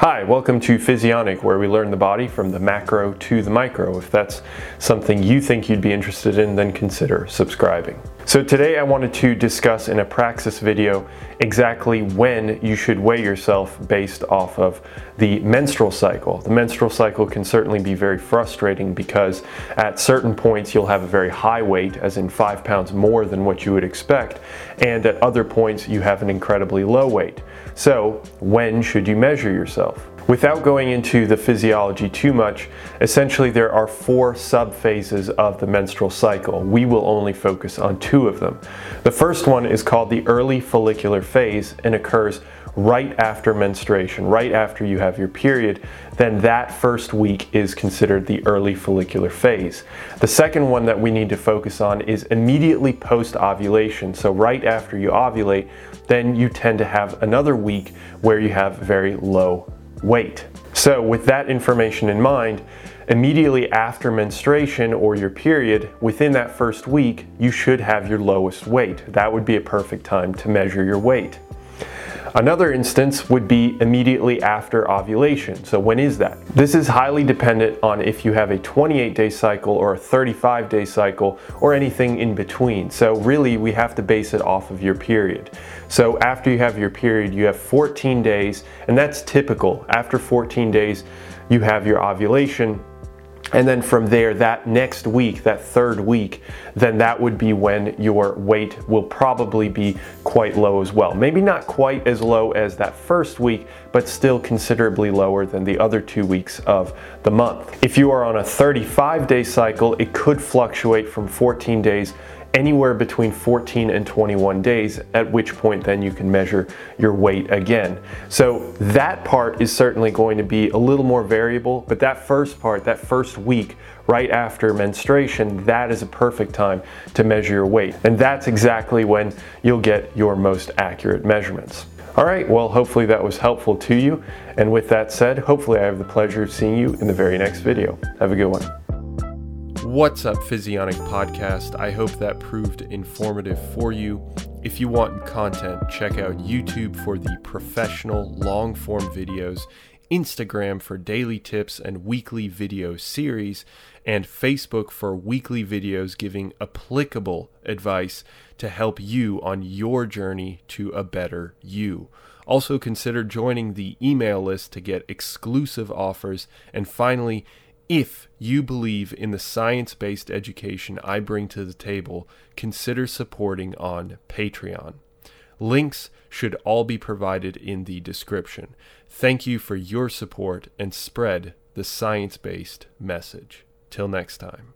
Hi, welcome to Physionic, where we learn the body from the macro to the micro. If that's something you think you'd be interested in, then consider subscribing. So today I wanted to discuss in a praxis video exactly when you should weigh yourself based off of the menstrual cycle. The menstrual cycle can certainly be very frustrating because at certain points you'll have a very high weight, as in five pounds more than what you would expect, and at other points you have an incredibly low weight. So when should you measure yourself? Without going into the physiology too much, essentially there are four subphases of the menstrual cycle. We will only focus on two of them. The first one is called the early follicular phase and occurs right after menstruation, right after you have your period, then that first week is considered the early follicular phase. The second one that we need to focus on is immediately post ovulation. So, right after you ovulate, then you tend to have another week where you have very low weight. So, with that information in mind, immediately after menstruation or your period, within that first week, you should have your lowest weight. That would be a perfect time to measure your weight. Another instance would be immediately after ovulation. So, when is that? This is highly dependent on if you have a 28 day cycle or a 35 day cycle or anything in between. So, really, we have to base it off of your period. So, after you have your period, you have 14 days, and that's typical. After 14 days, you have your ovulation and then from there, that next week, that third week, then that would be when your weight will probably be quite low as well. Maybe not quite as low as that first week, but still considerably lower than the other two weeks of the month. If you are on a 35 day cycle, it could fluctuate from 14 days anywhere between 14 and 21 days, at which point then you can measure your weight again. So that part is certainly going to be a little more variable, but that first part, that first week, right after menstruation, that is a perfect time to measure your weight. And that's exactly when you'll get your most accurate measurements. All right, well, hopefully that was helpful to you. And with that said, hopefully I have the pleasure of seeing you in the very next video. Have a good one. What's up, Physionic Podcast? I hope that proved informative for you. If you want content, check out YouTube for the professional long form videos, Instagram for daily tips and weekly video series, and Facebook for weekly videos giving applicable advice to help you on your journey to a better you. Also, consider joining the email list to get exclusive offers. And finally, if you believe in the science based education I bring to the table, consider supporting on Patreon. Links should all be provided in the description. Thank you for your support and spread the science based message. Till next time.